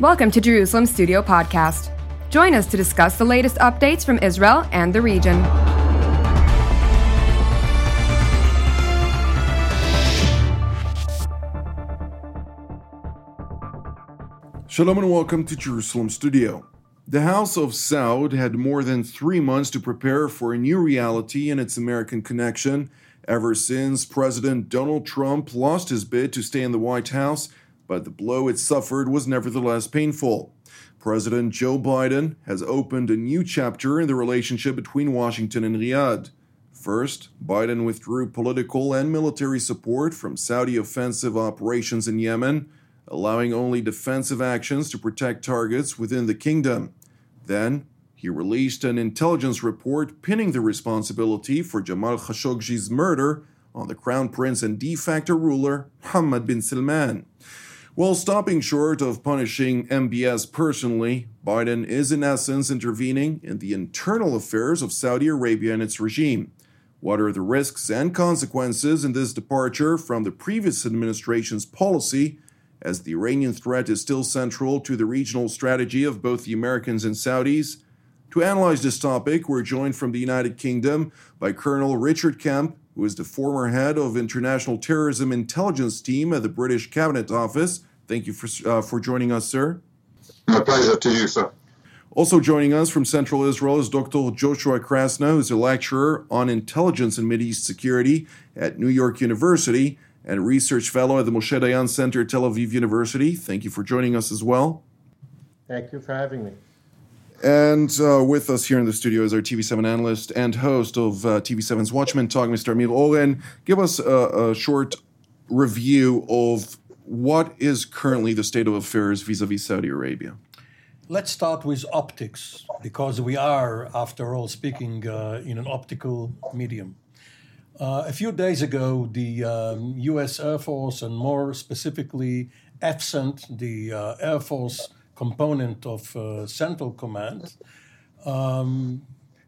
Welcome to Jerusalem Studio Podcast. Join us to discuss the latest updates from Israel and the region. Shalom and welcome to Jerusalem Studio. The House of Saud had more than three months to prepare for a new reality in its American connection ever since President Donald Trump lost his bid to stay in the White House, but the blow it suffered was nevertheless painful. President Joe Biden has opened a new chapter in the relationship between Washington and Riyadh. First, Biden withdrew political and military support from Saudi offensive operations in Yemen allowing only defensive actions to protect targets within the kingdom. Then, he released an intelligence report pinning the responsibility for Jamal Khashoggi's murder on the crown prince and de facto ruler Mohammed bin Salman. While stopping short of punishing MBS personally, Biden is in essence intervening in the internal affairs of Saudi Arabia and its regime. What are the risks and consequences in this departure from the previous administration's policy as the Iranian threat is still central to the regional strategy of both the Americans and Saudis. To analyze this topic, we're joined from the United Kingdom by Colonel Richard Kemp, who is the former head of International Terrorism Intelligence Team at the British Cabinet Office. Thank you for, uh, for joining us, sir. My pleasure to you, sir. Also joining us from Central Israel is Dr. Joshua Krasna, who's a lecturer on intelligence and Mideast security at New York University and research fellow at the Moshe Dayan Center at Tel Aviv University. Thank you for joining us as well. Thank you for having me. And uh, with us here in the studio is our TV7 analyst and host of uh, TV7's Watchmen Talk, Mr. Amir Oren. Give us a, a, short review of what is currently the state of affairs vis a vis Saudi Arabia. Let's start with optics, because we are, after all, speaking uh, in an optical medium. Uh, a few days ago, the um, U.S. Air Force, and more specifically, AFCENT, the uh, Air Force component of uh, Central Command, um,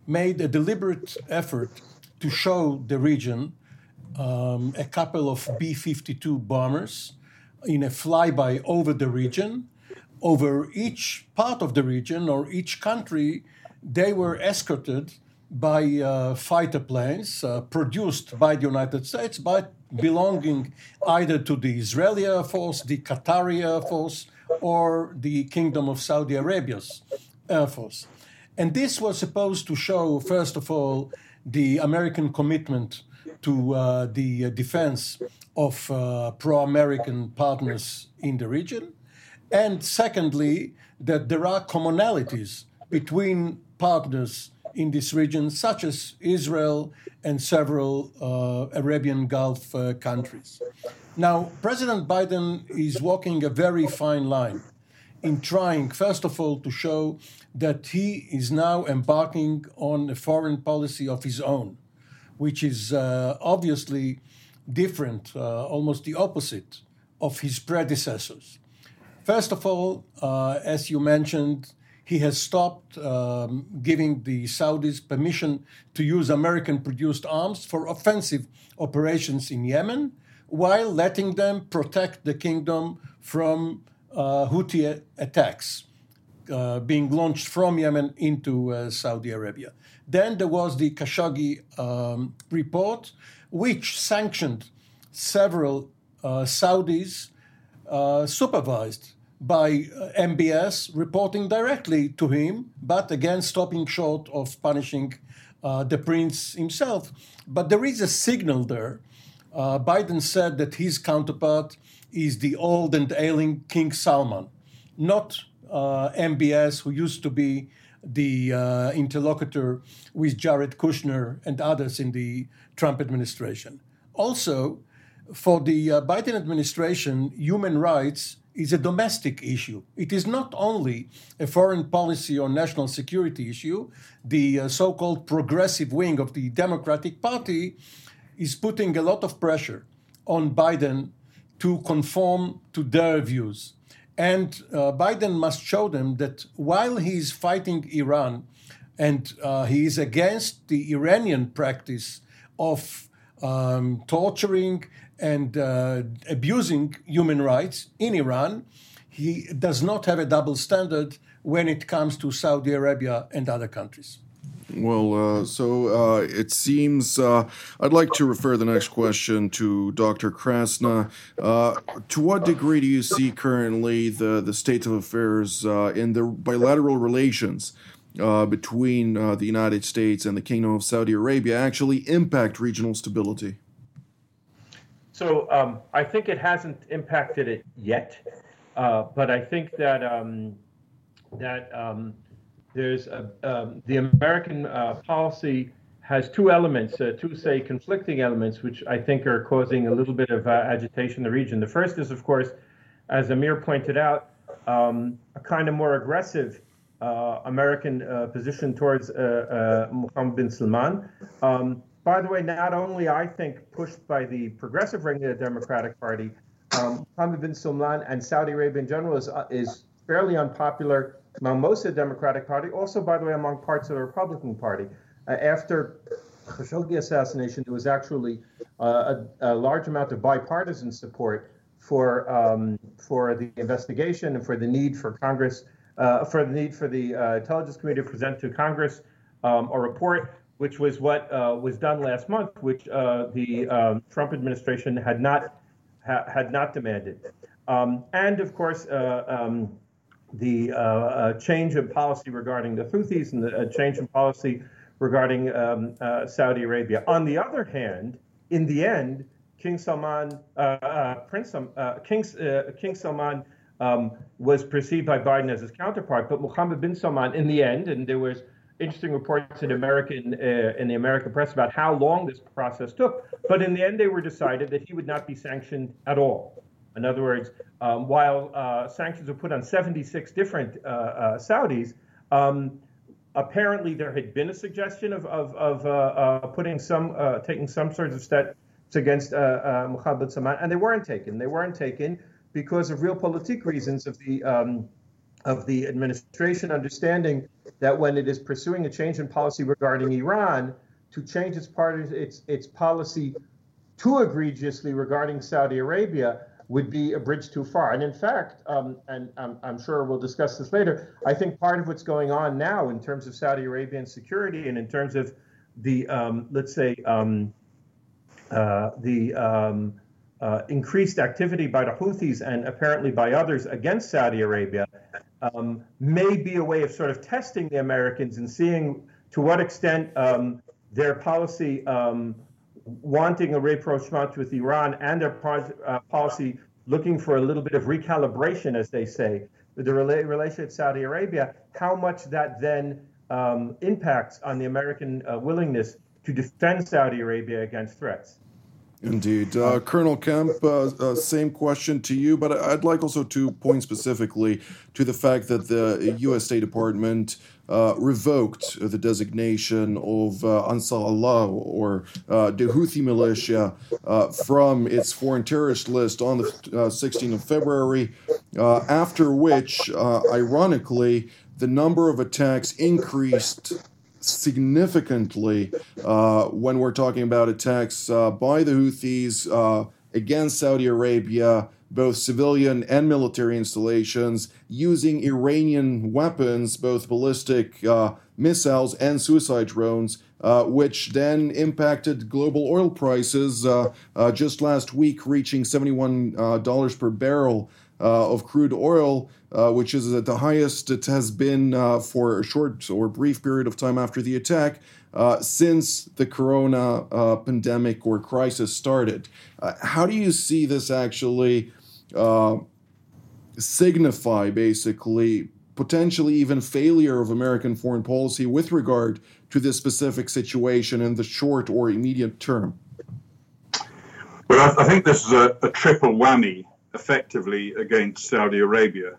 made a deliberate effort to show the region um, a couple of B 52 bombers in a flyby over the region. Over each part of the region or each country, they were escorted by uh, fighter planes uh, produced by the United States, but belonging either to the Israeli Air Force, the Qatari Air Force, or the Kingdom of Saudi Arabia's Air Force. And this was supposed to show, first of all, the American commitment to uh, the defense of uh, pro American partners in the region. And secondly, that there are commonalities between partners in this region, such as Israel and several uh, Arabian Gulf uh, countries. Now, President Biden is walking a very fine line in trying, first of all, to show that he is now embarking on a foreign policy of his own, which is uh, obviously different, uh, almost the opposite of his predecessors. First of all, uh, as you mentioned, he has stopped um, giving the Saudis permission to use American produced arms for offensive operations in Yemen while letting them protect the kingdom from uh, Houthi attacks uh, being launched from Yemen into uh, Saudi Arabia. Then there was the Khashoggi um, report, which sanctioned several uh, Saudis uh, supervised by uh, MBS reporting directly to him, but again stopping short of punishing uh, the prince himself. But there is a signal there. Uh, Biden said that his counterpart is the old and ailing King Salman, not uh, MBS, who used to be the uh, interlocutor with Jared Kushner and others in the Trump administration. Also, for the uh, Biden administration, human rights is a domestic issue. It is not only a foreign policy or national security issue. The uh, so called progressive wing of the Democratic Party is putting a lot of pressure on Biden to conform to their views. And uh, Biden must show them that while he is fighting Iran and uh, he is against the Iranian practice of um, torturing and uh, abusing human rights in Iran, he does not have a double standard when it comes to Saudi Arabia and other countries. Well, uh, so uh, it seems uh, I'd like to refer the next question to Dr. Krasna. Uh, to what degree do you see currently the, the state of affairs uh, in the bilateral relations uh, between the United States and the Kingdom of Saudi Arabia actually impact regional stability? So um, I think it hasn't impacted it yet, but I think that um, that um, there's a, um, the American uh, policy has two elements, uh, two say conflicting elements, which I think are causing a little bit of uh, agitation in the region. The first is, of course, as Amir pointed out, um, a kind of more aggressive uh, American uh, position towards uh, Mohammed bin Salman. By the way, not only I think pushed by the progressive wing of the Democratic Party, um, Mohammed bin Salman and Saudi Arabia in general is, is fairly unpopular among most of the Democratic Party, also, by the way, among parts of the Republican Party. Uh, after Khashoggi assassination, there was actually uh, a, a, large amount of bipartisan support for um, for the investigation and for the need for Congress, uh, for the need for the uh, Intelligence Committee to present to Congress um, a report, which was what uh, was done last month, which uh, the um, Trump administration had not ha- had not demanded, um, and of course. Um, the uh, uh, change in policy regarding the Houthis and the uh, change in policy regarding um, uh, Saudi Arabia. On the other hand, in the end, King Salman, uh, uh, Prince King, King Salman um, was perceived by Biden as his counterpart, but Mohammed bin Salman, in the end, and there was interesting reports in American in the American press about how long this process took, but in the end, they were decided that he would not be sanctioned at all. In other words, um, while uh, sanctions were put on 76 different uh, uh, Saudis, um, apparently there had been a suggestion of, of, of uh, uh, putting some, uh, taking some sorts of steps against uh, Mohammed Salman, and they weren't taken. They weren't taken because of realpolitik reasons of the um, of the administration understanding that when it is pursuing a change in policy regarding Iran, to change its part its its policy too egregiously regarding Saudi Arabia would be a bridge too far. And in fact, um, and I'm, I'm, sure we'll discuss this later, I think part of what's going on now in terms of Saudi Arabian security and in terms of the, um, let's say, um, uh, the um, uh, increased activity by the Houthis and apparently by others against Saudi Arabia um, may be a way of sort of testing the Americans and seeing to what extent um, their policy wanting a rapprochement with Iran and their uh, policy looking for a little bit of recalibration, as they say, with the rela- relation with Saudi Arabia, how much that then um, impacts on the American uh, willingness to defend Saudi Arabia against threats. Indeed. Uh, Colonel Kemp, uh, uh, same question to you, but I'd like also to point specifically to the fact that the U.S. State Department uh, revoked the designation of uh, Ansar Allah or uh, the Houthi militia uh, from its foreign terrorist list on the 16th of February, after which, ironically, the number of attacks increased significantly uh, when we're talking about attacks uh, by the Houthis uh, against Saudi Arabia, both civilian and military installations, using Iranian weapons, both ballistic uh, missiles and suicide drones. Uh, which then impacted global oil prices uh, just last week, reaching $71 per barrel uh, of crude oil, uh, which is at the highest it has been uh, for a short or brief period of time after the attack uh, since the corona uh, pandemic or crisis started. Uh, how do you see this actually signify, basically, potentially even failure of American foreign policy with regard to this specific situation in the short or immediate term? Well, I, think this is a, a triple whammy effectively against Saudi Arabia,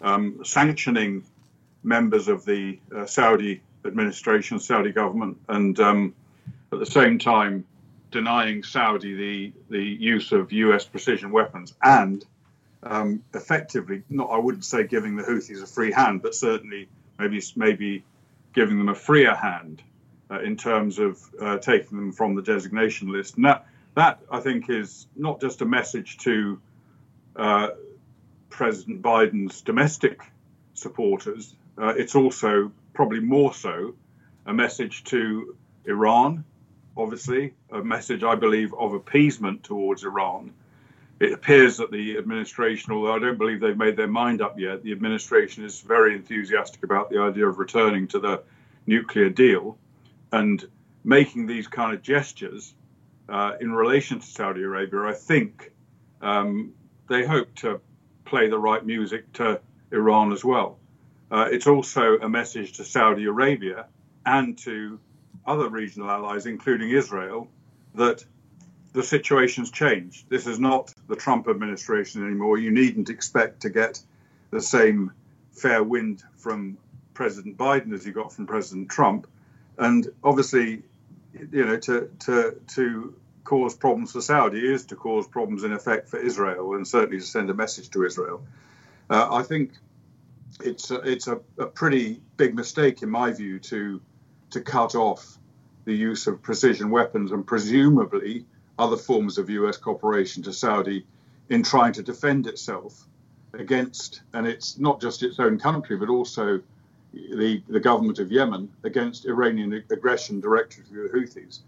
um, sanctioning members of the uh, Saudi administration, Saudi government, and um, at the same time denying Saudi the the use of U.S. precision weapons and um, effectively, not I wouldn't say giving the Houthis a free hand, but certainly maybe maybe giving them a freer hand uh, in terms of uh, taking them from the designation list. That that I think is not just a message to uh, President Biden's domestic supporters. Uh, it's also probably more so a message to Iran, obviously, a message, I believe, of appeasement towards Iran. It appears that the administration, although I don't believe they've made their mind up yet, the administration is very enthusiastic about the idea of returning to the nuclear deal and making these kind of gestures uh, in relation to Saudi Arabia. I think um, they hope to play the right music to Iran as well. Uh, it's also a message to Saudi Arabia and to other regional allies, including Israel, that the situation's changed. This is not the Trump administration anymore. You needn't expect to get the same fair wind from President Biden as you got from President Trump. And obviously, you know, to to to cause problems for Saudi is to cause problems in effect for Israel, and certainly to send a message to Israel. Uh, I think it's a, it's a, a, pretty big mistake, in my view, to to cut off the use of precision weapons and presumably other forms of U.S. cooperation to Saudi in trying to defend itself against, and it's not just its own country, but also the, the government of Yemen against Iranian aggression directed through the Houthis.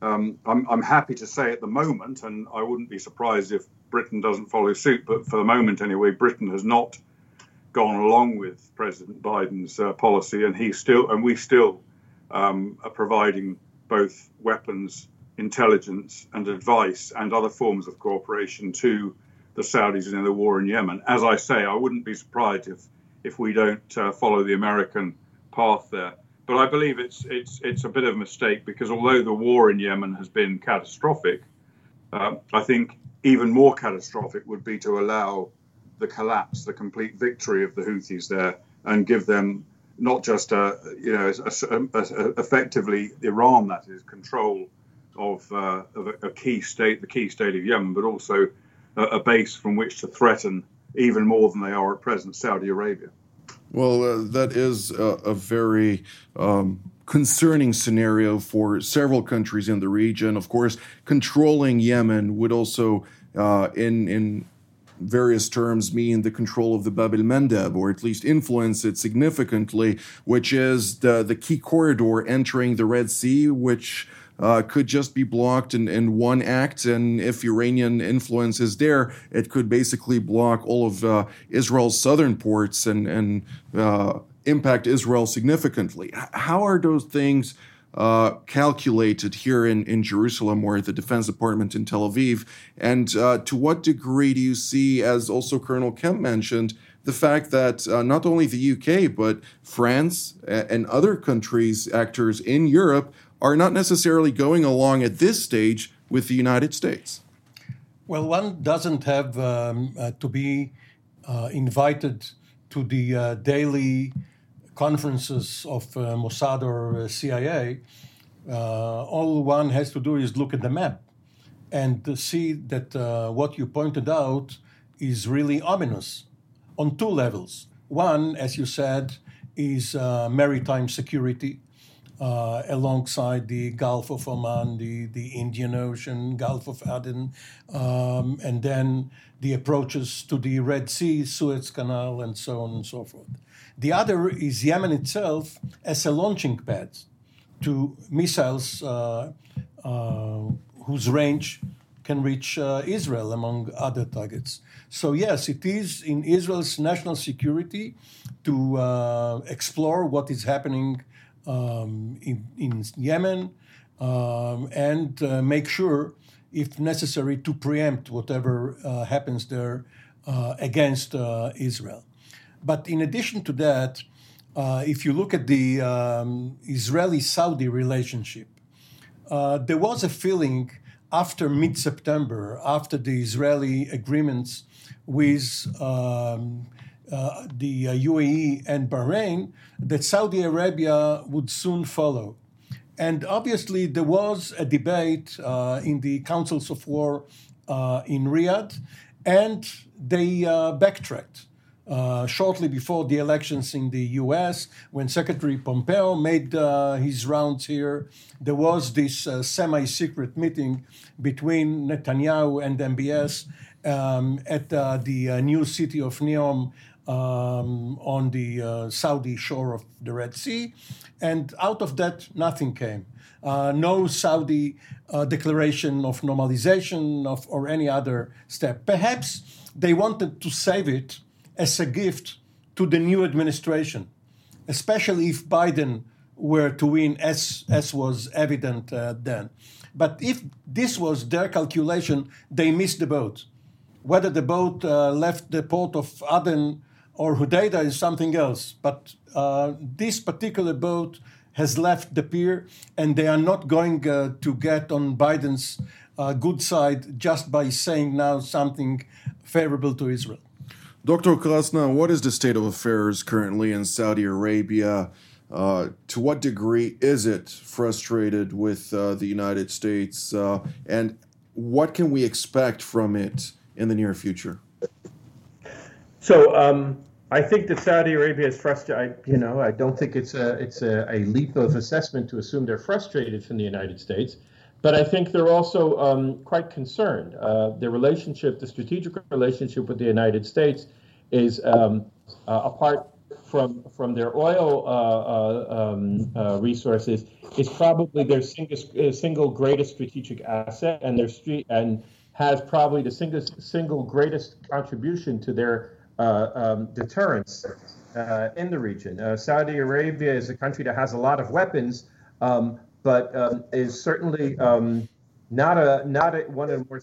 Um, I'm, I'm, happy to say at the moment, and I wouldn't be surprised if Britain doesn't follow suit, but for the moment anyway, Britain has not gone along with President Biden's uh, policy, and he still and we still um, are providing both weapons, intelligence, and advice, and other forms of cooperation to the Saudis in the war in Yemen. As I say, I wouldn't be surprised if if we don't uh, follow the American path there. But I believe it's it's it's a bit of a mistake because although the war in Yemen has been catastrophic, uh, I think even more catastrophic would be to allow the collapse, the complete victory of the Houthis there, and give them not just a you know a, a, a, effectively Iran that is control of, uh, of a, key state, the key state of Yemen, but also a, base from which to threaten even more than they are at present Saudi Arabia. Well, uh, that is a, a very um, concerning scenario for several countries in the region. Of course, controlling Yemen would also, uh, in in various terms, mean the control of the Bab el Mandeb, or at least influence it significantly, which is the the key corridor entering the Red Sea, which uh, could just be blocked in, in one act. And if Iranian influence is there, it could basically block all of uh, Israel's southern ports and, and uh, impact Israel significantly. How are those things? Uh, calculated here in, in Jerusalem or the Defense Department in Tel Aviv? And uh, to what degree do you see, as also Colonel Kemp mentioned, the fact that uh, not only the UK, but France and other countries, actors in Europe, are not necessarily going along at this stage with the United States. Well, one doesn't have um, uh, to be uh, invited to the uh, daily conferences of uh, Mossad or uh, CIA. Uh, all one has to do is look at the map and see that what you pointed out is really ominous on two levels. One, as you said, is maritime security uh, alongside the Gulf of Oman, the, the Indian Ocean, Gulf of Aden, um, and then the approaches to the Red Sea, Suez Canal, and so on and so forth. The other is Yemen itself as a launching pad to missiles uh, uh, whose range can reach uh, Israel, among other targets. So, yes, it is in Israel's national security to uh, explore what is happening um, in, in, Yemen um, and uh, make sure, if necessary, to preempt whatever uh, happens there uh, against uh, Israel. But in addition to that, uh, if you look at the um, Israeli Saudi relationship, there was a feeling after mid September, after the Israeli agreements with um, uh, the UAE uh, and Bahrain, that Saudi Arabia would soon follow. And obviously, there was a debate uh, in the Councils of War uh, in Riyadh, and they uh, backtracked. Shortly before the elections in the US, when Secretary Pompeo made his rounds here, there was this semi secret meeting between Netanyahu and MBS um, at uh, the uh, new city of Neom um, on the uh, Saudi shore of the Red Sea. And out of that, nothing came. Uh, no Saudi uh, declaration of normalization of, or any other step. Perhaps they wanted to save it as a gift to the new administration, especially if Biden were to win, as, as was evident uh, then. But if this was their calculation, they missed the boat. Whether the boat uh, left the port of Aden or Hodeidah is something else. But uh, this particular boat has left the pier, and they are not going uh, to get on Biden's uh, good side just by saying now something favorable to Israel. Dr. Krasna, what is the state of affairs currently in Saudi Arabia? Uh, to what degree is it frustrated with uh, the United States, uh, and what can we expect from it in the near future? So, um, I think that Saudi Arabia is frustrated. You know, I don't think it's a it's a, a, leap of assessment to assume they're frustrated from the United States, but I think they're also um, quite concerned. Uh, the relationship, the strategic relationship with the United States, is um, uh, apart from from their oil uh, uh um, uh, resources, is probably their single uh, single greatest strategic asset, and their street and has probably the single single greatest contribution to their um, deterrence uh, in the region. Uh, Saudi Arabia is a country that has a lot of weapons, um, but um, is certainly um, not a not a, one of the more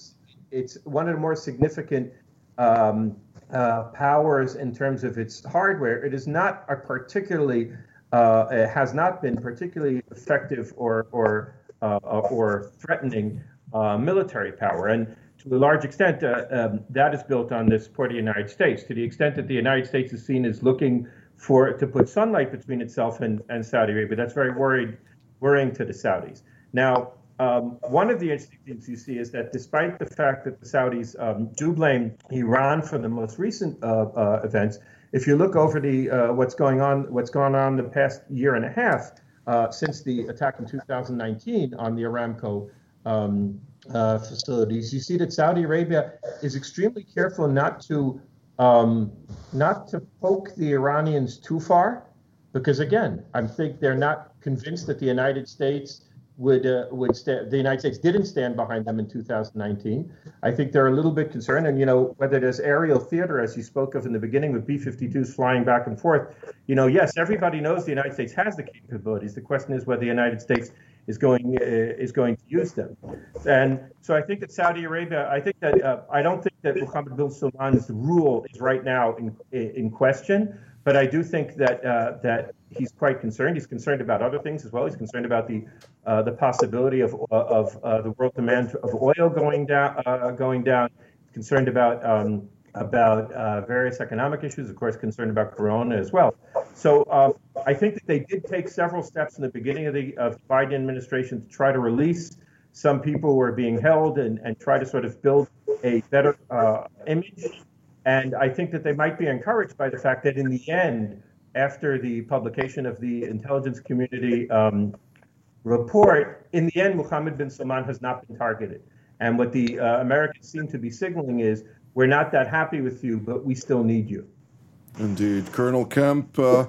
it's one of the more significant um, uh, powers in terms of its hardware. It is not a particularly uh, it has not been particularly effective or or uh, or threatening military power and to a large extent, uh, um, that is built on the support of the United States. To the extent that the United States is seen as looking for to put sunlight between itself and, and Saudi Arabia, that's very worried, worrying to the Saudis. Now, um, one of the interesting things you see is that despite the fact that the Saudis um, do blame Iran for the most recent uh, uh, events, if you look over the uh, what's going on, what's gone on the past year and a half uh, since the attack in 2019 on the Aramco um, uh, facilities, you see that Saudi Arabia is extremely careful not to um, not to poke the Iranians too far, because again, I think they're not convinced that the United States would uh, would sta- the United States didn't stand behind them in 2019. I think they're a little bit concerned, and you know whether there's aerial theater, as you spoke of in the beginning, with B-52s flying back and forth. You know, yes, everybody knows the United States has the capabilities. The question is whether the United States is going uh, is going to use them. And so I think that Saudi Arabia, I think that uh, I don't think that Mohammed bin Salman's rule is right now in in question. But I do think that uh, that he's quite concerned. He's concerned about other things as well. He's concerned about the uh, the possibility of of uh, the world demand of oil going down uh, going down. He's concerned about um, about uh, various economic issues, of course, concerned about Corona as well. So um, I think that they did take several steps in the beginning of the of Biden administration to try to release some people who are being held and, and try to sort of build a better uh, image. And I think that they might be encouraged by the fact that in the end, after the publication of the intelligence community um, report, in the end, Mohammed bin Salman has not been targeted. And what the uh, Americans seem to be signaling is we're not that happy with you, but we still need you. Indeed. Colonel Kemp, uh,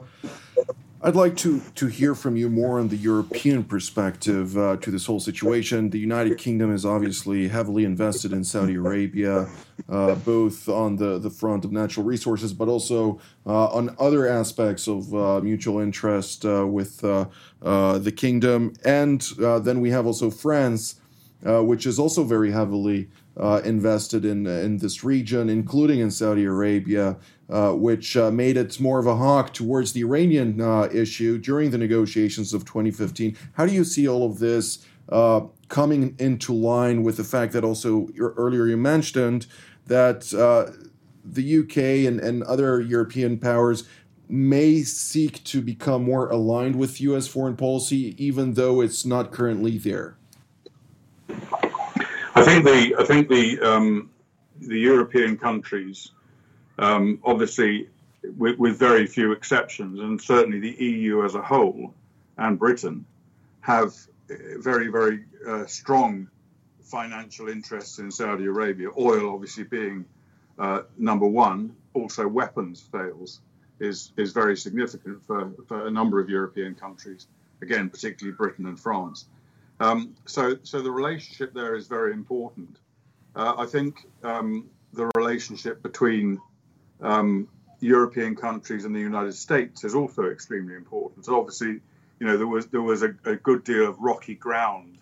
I'd like to, to hear from you more on the European perspective uh, to this whole situation. The United Kingdom is obviously heavily invested in Saudi Arabia, uh, both on the, the front of natural resources, but also uh, on other aspects of uh, mutual interest uh, with the kingdom. And then we have also France, which is also very heavily uh, invested in in this region, including in Saudi Arabia, uh, which uh, made it more of a hawk towards the Iranian uh, issue during the negotiations of 2015. How do you see all of this uh, coming into line with the fact that also earlier you mentioned that uh, the UK and, and other European powers may seek to become more aligned with U.S. foreign policy, even though it's not currently there? I think the I think the um, the European countries, um, obviously, with, with, very few exceptions, and certainly the EU as a whole and Britain, have very very uh, strong financial interests in Saudi Arabia, oil obviously being uh, number one, also weapons sales is, is very significant for, for a number of European countries, again, particularly Britain and France. Um, so, so the relationship there is very important. Uh, I think um, the relationship between um, European countries and the United States is also extremely important. So obviously, you know, there was there was a, a good deal of rocky ground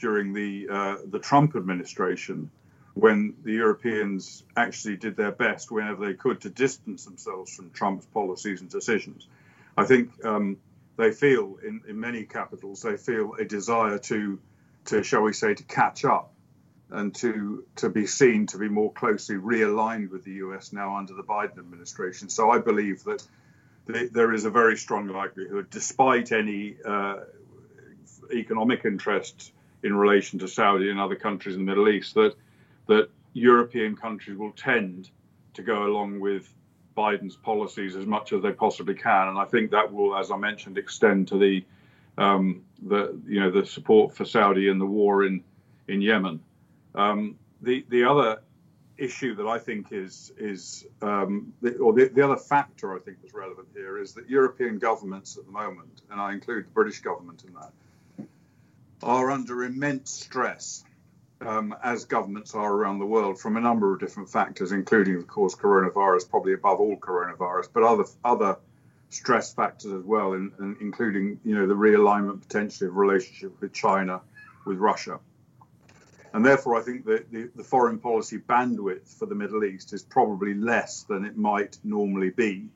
during the uh, the Trump administration when the Europeans actually did their best whenever they could to distance themselves from Trump's policies and decisions. I think um, they feel in, in many capitals they feel a desire to to shall we say to catch up and to to be seen to be more closely realigned with the US now under the Biden administration. So I believe that the, there is a very strong likelihood, despite any uh, economic interests in relation to Saudi and other countries in the Middle East, that that European countries will tend to go along with Biden's policies as much as they possibly can, and I think that will, as I mentioned, extend to the um, the you know the support for Saudi in the war in in Yemen. Um, the the other issue that I think is is um, the, or the, the other factor I think that's relevant here is that European governments at the moment, and I include the British government in that, are under immense stress um, as governments are around the world from a number of different factors, including, of course, coronavirus, probably above all coronavirus, but other other stress factors as well, in, including you know the realignment potentially of relationship with China, with Russia. And therefore, I think that the, the foreign policy bandwidth for the Middle East is probably less than it might normally be.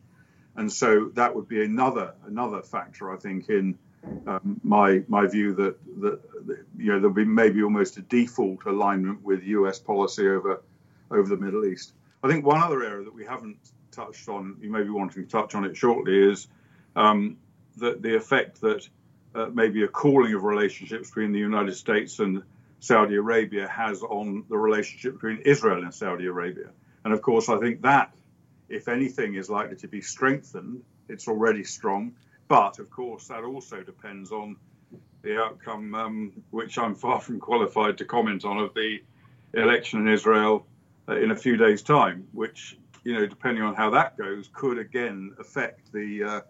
And so that would be another another factor, I think, in um, my my view that, that, that you know there'll be maybe almost a default alignment with U.S. policy over over the Middle East. I think one other area that we haven't touched on, you may be wanting to touch on it shortly, is um, the the effect that uh, maybe a cooling of relationships between the United States and Saudi Arabia has on the relationship between Israel and Saudi Arabia. And of course, I think that, if anything, is likely to be strengthened. It's already strong but of course, that also depends on the outcome, um, which I'm far from qualified to comment on, of the election in Israel uh, in a few days' time, which, you know, depending on how that goes, could again affect the uh,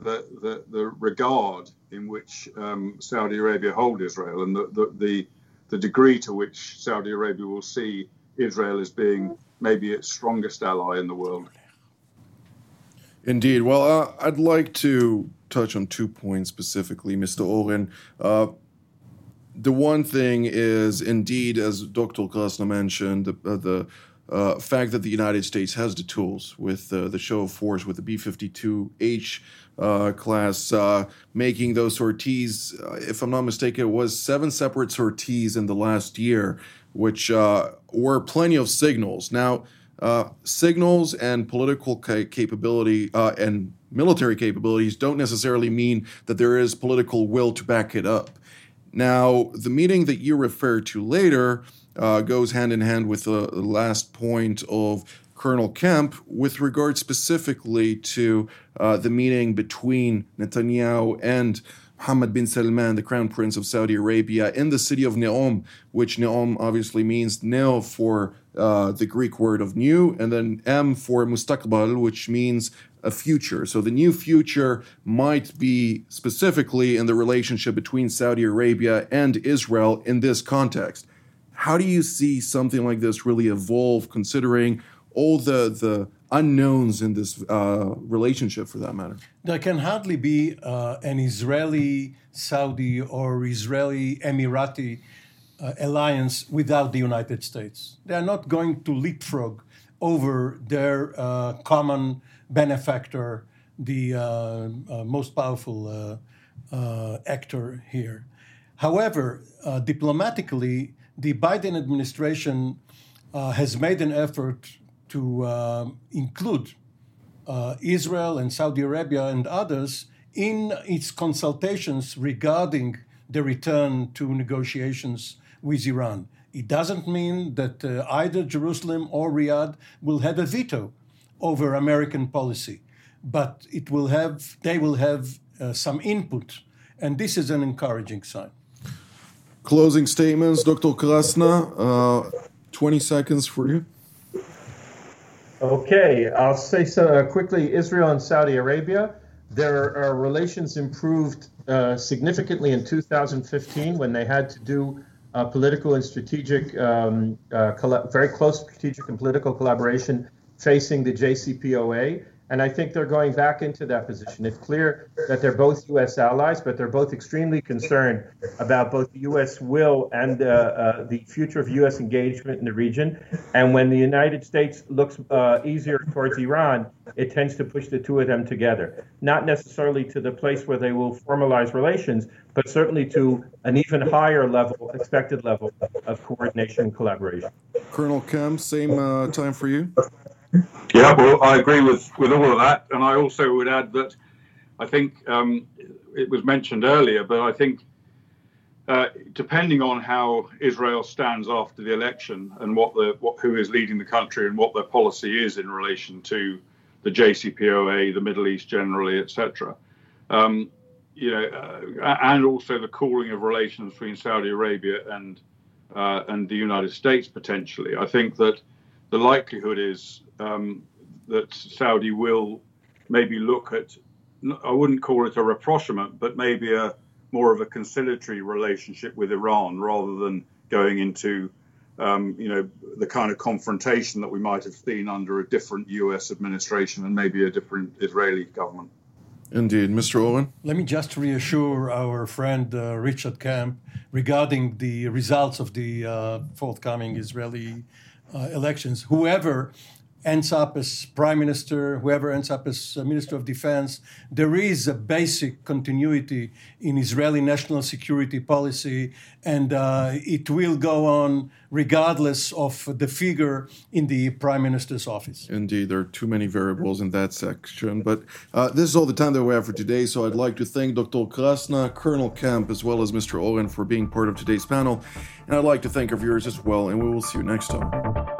the, the, the, regard in which um, Saudi Arabia hold Israel and the, the, the, the degree to which Saudi Arabia will see Israel as being maybe its strongest ally in the world. Indeed. Well, uh, I'd like to touch on two points specifically, Mr. Oren. Uh, the one thing is, indeed, as Dr. Krasna mentioned, the, uh, the uh, fact that the United States has the tools with uh, the show of force with the B 52H uh, class, uh, making those sorties, if I'm not mistaken, it was seven separate sorties in the last year, which were plenty of signals. Now, signals and political ca- capability and military capabilities don't necessarily mean that there is political will to back it up. Now, the meeting that you refer to later uh, goes hand in hand with the last point of Colonel Kemp with regard specifically to uh, the meeting between Netanyahu and Mohammed bin Salman, the crown prince of Saudi Arabia, in the city of Neom, which Neom obviously means neo for uh, the Greek word of new, and then M for mustaqbal, which means a future. So the new future might be specifically in the relationship between Saudi Arabia and Israel in this context. How do you see something like this really evolve, considering all the the unknowns in this uh, relationship, for that matter? There can hardly be uh, an Israeli, Saudi, or Israeli Emirati uh, alliance without the United States. They are not going to leapfrog over their uh, common benefactor, the uh, uh, most powerful uh, actor here. However, diplomatically, the Biden administration has made an effort to include Israel and Saudi Arabia and others in its consultations regarding the return to negotiations with Iran. It doesn't mean that uh, either Jerusalem or Riyadh will have a veto over American policy, but it will have they will have uh, some input, and this is an encouraging sign. Closing statements, Dr. Krasna, uh, 20 seconds for you. Okay, I'll say so uh, quickly Israel and Saudi Arabia. Their relations improved uh, significantly in 2015 when they had to do uh, political and strategic, um, uh, very close strategic and political collaboration facing the JCPOA. And I think they're going back into that position. It's clear that they're both U.S. allies, but they're both extremely concerned about both the U.S. will and uh, uh, the future of U.S. engagement in the region. And when the United States looks uh, easier towards Iran, it tends to push the two of them together. Not necessarily to the place where they will formalize relations, but certainly to an even higher level, expected level of coordination and collaboration. Colonel Kemp, same uh, time for you. Yeah, well, I agree with, with all of that. And I also would add that I think um, it was mentioned earlier, but I think uh, depending on how Israel stands after the election and what the what, who is leading the country and what their policy is in relation to the JCPOA, the Middle East generally, etc. Um, you know, uh, and also the cooling of relations between Saudi Arabia and uh, and the United States potentially. I think that the likelihood is um, that Saudi will maybe look at, I wouldn't call it a rapprochement, but maybe a more of a conciliatory relationship with Iran rather than going into, um, you know, the kind of confrontation that we might have seen under a different U.S. administration and maybe a different Israeli government. Indeed. Mr. Oren? Let me just reassure our friend uh, Richard Kemp regarding the results of the uh, forthcoming Israeli uh, elections. Whoever ends up as prime minister, whoever ends up as minister of defense, there is a basic continuity in Israeli national security policy, and uh, it will go on regardless of the figure in the prime minister's office. Indeed, there are too many variables in that section. But uh, this is all the time that we have for today, so I'd like to thank Dr. Krasna, Colonel Kemp, as well as Mr. Oren for being part of today's panel. And I'd like to thank our viewers as well, and we will see you next time.